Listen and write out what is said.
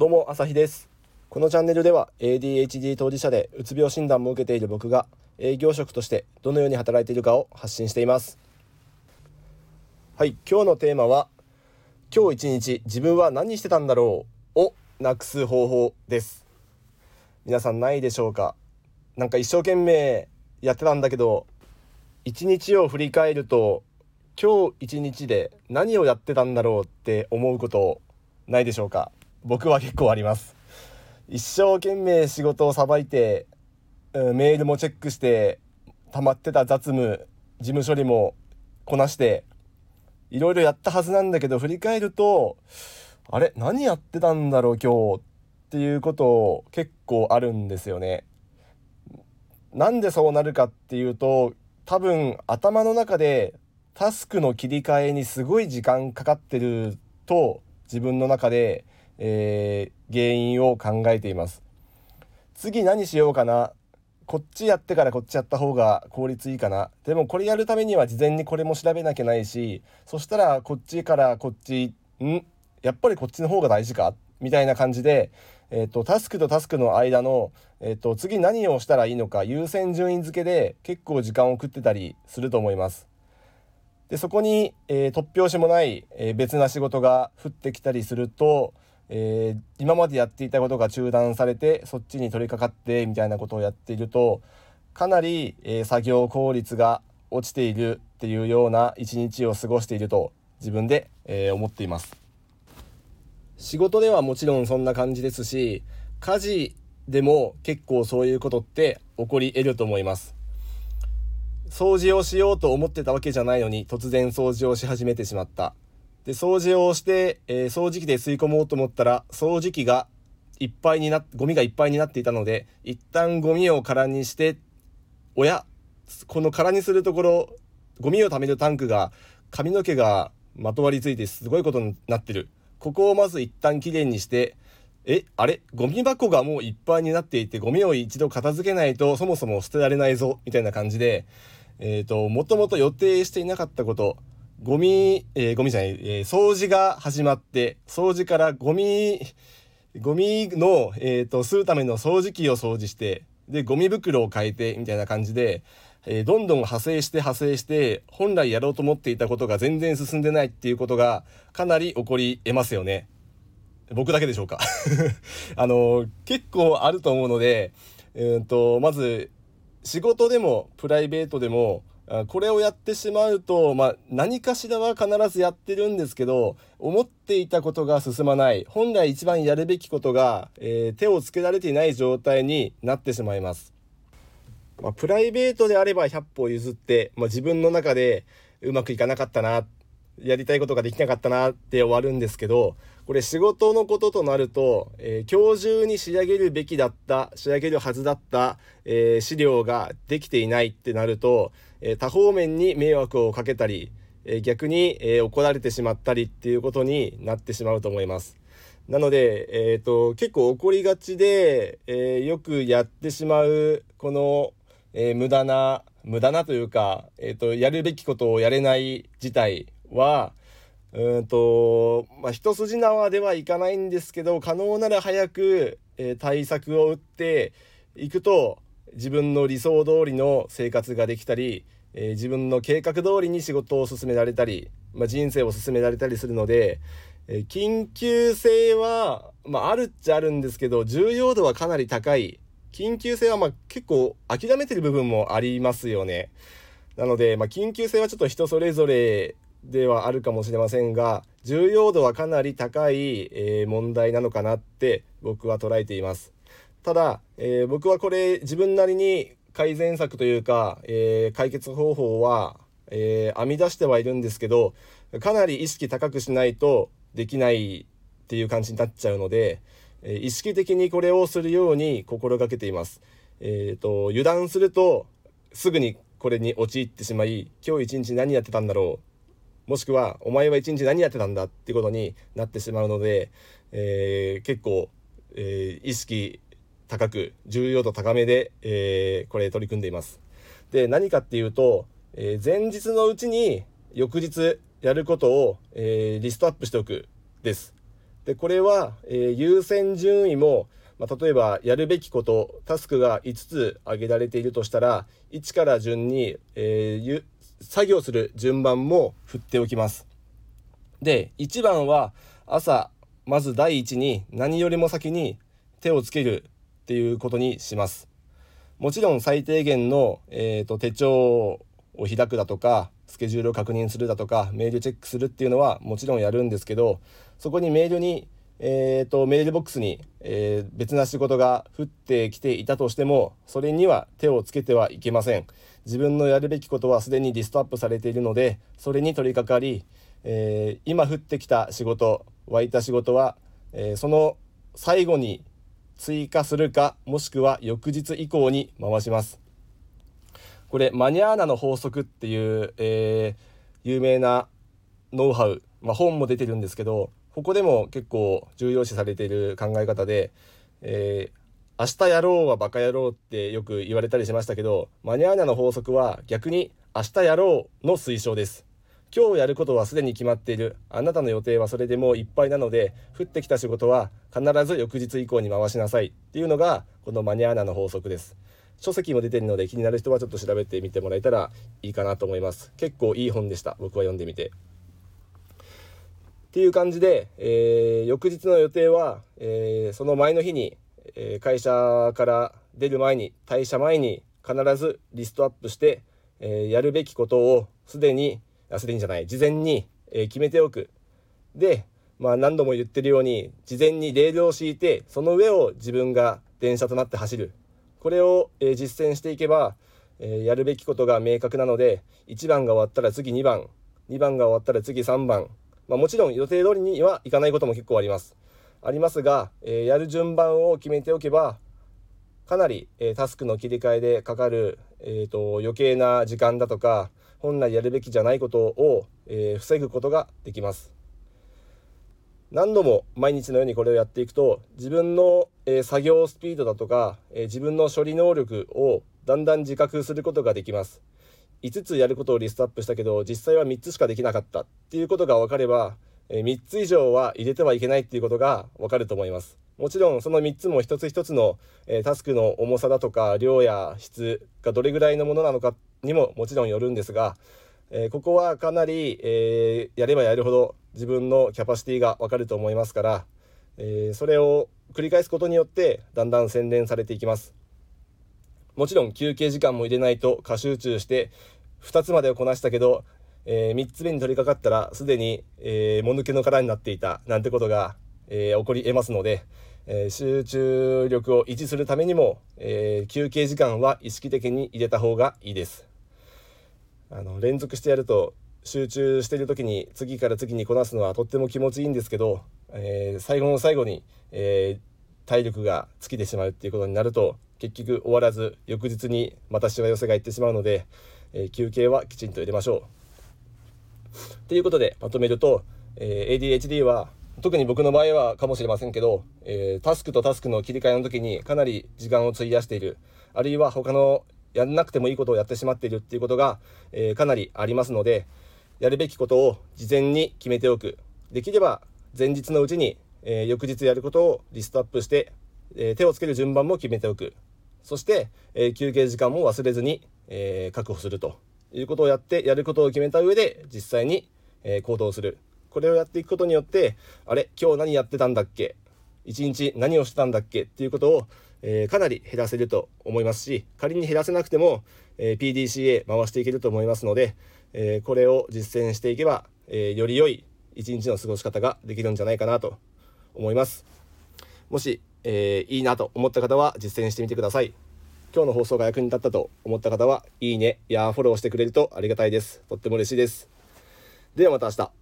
どうも朝日です。このチャンネルでは ADHD 当事者でうつ病診断も受けている僕が営業職としてどのように働いているかを発信しています。はい今日のテーマは今日一日自分は何してたんだろうをなくす方法です。皆さんないでしょうか？なんか一生懸命やってたんだけど一日を振り返ると今日一日で何をやってたんだろうって思うことないでしょうか？僕は結構あります一生懸命仕事をさばいて、メールもチェックして溜まってた雑務事務処理もこなしていろいろやったはずなんだけど振り返るとあれ？何やってたんだろう今日っていうこと結構あるんですよね。なんでそうなるかっていうと多分頭の中でタスクの切り替えにすごい時間かかってると自分の中でえー、原因を考えています。次何しようかな。こっちやってからこっちやった方が効率いいかな。でもこれやるためには事前にこれも調べなきゃないしそしたらこっちからこっちん？やっぱりこっちの方が大事か？みたいな感じで、えーと、タスクとタスクの間の、えーと、次何をしたらいいのか優先順位付けで結構時間を食ってたりすると思います。でそこに、えー、突拍子もない、えー、別な仕事が降ってきたりするとえー、今までやっていたことが中断されてそっちに取り掛かってみたいなことをやっているとかなり、えー、作業効率が落ちているっていうような一日を過ごしていると自分で、えー、思っています。仕事ではもちろんそんな感じですし家事でも結構そういうことって起こり得ると思います。掃除をしようと思ってたわけじゃないのに突然掃除をし始めてしまった。で掃除をして、えー、掃除機で吸い込もうと思ったら掃除機がいっぱいになゴミがいっぱいになっていたので一旦ゴミを空にしておやこの空にするところゴミを貯めるタンクが髪の毛がまとわりついてすごいことになってる。ここをまず一旦きれいにしてえあれ？ゴミ箱がもういっぱいになっていてゴミを一度片付けないとそもそも捨てられないぞみたいな感じでえっ、ー、ともともと予定していなかったことゴミ、えー、ゴミじゃない、えー、掃除が始まって、掃除からゴミ、ゴミの、えっ、ー、と、吸うための掃除機を掃除して、で、ゴミ袋を変えて、みたいな感じで、えー、どんどん派生して派生して、本来やろうと思っていたことが全然進んでないっていうことが、かなり起こり得ますよね。僕だけでしょうか あの、結構あると思うので、えっ、と、まず、仕事でもプライベートでも、これをやってしまうと、まあ、何かしらは必ずやってるんですけど、思っていたことが進まない、本来一番やるべきことが、えー、手をつけられていない状態になってしまいます。まあ、プライベートであれば100歩譲って、まあ、自分の中でうまくいかなかったな、やりたいことができなかったなって終わるんですけど、これ仕事のこととなると、えー、今日中に仕上げるべきだった、仕上げるはずだった、えー、資料ができていないってなると、え多方面に迷惑をかけたり、え逆に、え怒られてしまったりっていうことになってしまうと思います。なので、えーと、結構起こりがちで、えー、よくやってしまうこの、えー、無駄な無駄なというか、えーと、やるべきことをやれない事態はうんと、まあ、一筋縄ではいかないんですけど可能なら早く、えー、対策を打っていくと自分の理想通りの生活ができたり、えー、自分の計画通りに仕事を進められたり、まあ、人生を進められたりするので、えー、緊急性は、まあ、あるっちゃあるんですけど重要度はかなり高い緊急性はま結構諦めてる部分もありますよね。なので、まあ、緊急性はちょっと人それぞれではあるかもしれませんが重要度はかなり高い、えー、問題なのかなって僕は捉えています。ただ、えー、僕はこれ自分なりに改善策というか、えー、解決方法は、えー、編み出してはいるんですけどかなり意識高くしないとできないっていう感じになっちゃうので、え意識的にこれをするように心がけています。えーと、油断するとすぐにこれに陥ってしまい今日一日何やってたんだろうもしくはお前は一日何やってたんだっていうことになってしまうので、えー、結構、えー、意識高く重要度高めで、えー、これ取り組んでいます。で何かっていうと、えー、前日のうちに翌日やることを、えー、リストアップしておくです。でこれは、えー、優先順位も、まあ、例えばやるべきことタスクが5つ挙げられているとしたら1から順に、えー、作業する順番も振っておきます。で1番は朝まず第一に何よりも先に手をつけるっていうことにします。もちろん最低限の、えーと、手帳を開くだとかスケジュールを確認するだとかメールチェックするっていうのはもちろんやるんですけどそこにメールに、えーと、メールボックスに、えー、別な仕事が降ってきていたとしてもそれには手をつけてはいけません自分のやるべきことはすでにリストアップされているのでそれに取り掛かり、えー、今降ってきた仕事湧いた仕事は、えその最後に追加するかもしくは翌日以降に回します。これマニアーナの法則っていう、えー、有名なノウハウ、まあ、本も出てるんですけどここでも結構重要視されている考え方で、えー、明日やろうはバカ野郎ってよく言われたりしましたけどマニアーナの法則は逆に明日やろうの推奨です。今日やることはすでに決まっている。あなたの予定はそれでもういっぱいなので降ってきた仕事は必ず翌日以降に回しなさいっていうのがこのマニアーナの法則です。書籍も出てるので気になる人はちょっと調べてみてもらえたらいいかなと思います。結構いい本でした。僕は読んでみて。っていう感じで、えー、翌日の予定は、えー、その前の日に、え、会社から出る前に退社前に必ずリストアップして、えやるべきことをすでにすでにじゃない事前に、え決めておく。で、まあ、何度も言ってるように事前にレールを敷いてその上を自分が電車となって走る。これを、え実践していけば、えやるべきことが明確なので1番が終わったら次2番2番が終わったら次3番、まあ、もちろん予定通りにはいかないことも結構あります。ありますが、えやる順番を決めておけばかなり、えタスクの切り替えでかかる、えーと余計な時間だとか本来やるべきじゃないことを、えー、防ぐことができます。何度も毎日のようにこれをやっていくと自分の、えー、作業スピードだとか、えー、自分の処理能力をだんだん自覚することができます。5つやることをリストアップしたけど実際は3つしかできなかったっていうことが分かれば、えー、3つ以上は入れてはいけないっていうことが分かると思います。もちろんその3つも一つ一つの、えタスクの重さだとか量や質がどれぐらいのものなのかにももちろんよるんですが、えー、ここはかなり、えー、やればやるほど自分のキャパシティがわかると思いますから、えー、それを繰り返すことによってだんだん洗練されていきますもちろん休憩時間も入れないと過集中して2つまでをこなしたけど、え3つ目に取り掛かったらすでに、えもぬけの殻になっていたなんてことが、え起こり得ますので、え集中力を維持するためにも、え休憩時間は意識的に入れた方がいいです。あの連続してやると集中してる時に次から次にこなすのはとっても気持ちいいんですけど、え、最後の最後に、え、体力が尽きてしまうっていうことになると結局終わらず翌日にまたしわ寄せがいってしまうので、え、休憩はきちんと入れましょう。ということでまとめると、え ADHD は特に僕の場合はかもしれませんけど、えタスクとタスクの切り替えの時にかなり時間を費やしている。あるいは他のやんなくてもいいことをやってしまっているっていうことが、えー、かなりありますのでやるべきことを事前に決めておく。できれば前日のうちに、えー、翌日やることをリストアップして、えー、手をつける順番も決めておく。そして、え休憩時間も忘れずに、え確保すると。いうことをやってやることを決めた上で実際に、え行動する。これをやっていくことによってあれ今日何やってたんだっけ？一日何をしてたんだっけ？っていうことをえ、かなり減らせると思いますし仮に減らせなくても、え、PDCA 回していけると思いますので、え、これを実践していけば、えより良い一日の過ごし方ができるんじゃないかなと思います。もし、えーいいなと思った方は実践してみてください。今日の放送が役に立ったと思った方はいいねやフォローしてくれるとありがたいです。とっても嬉しいです。ではまた明日。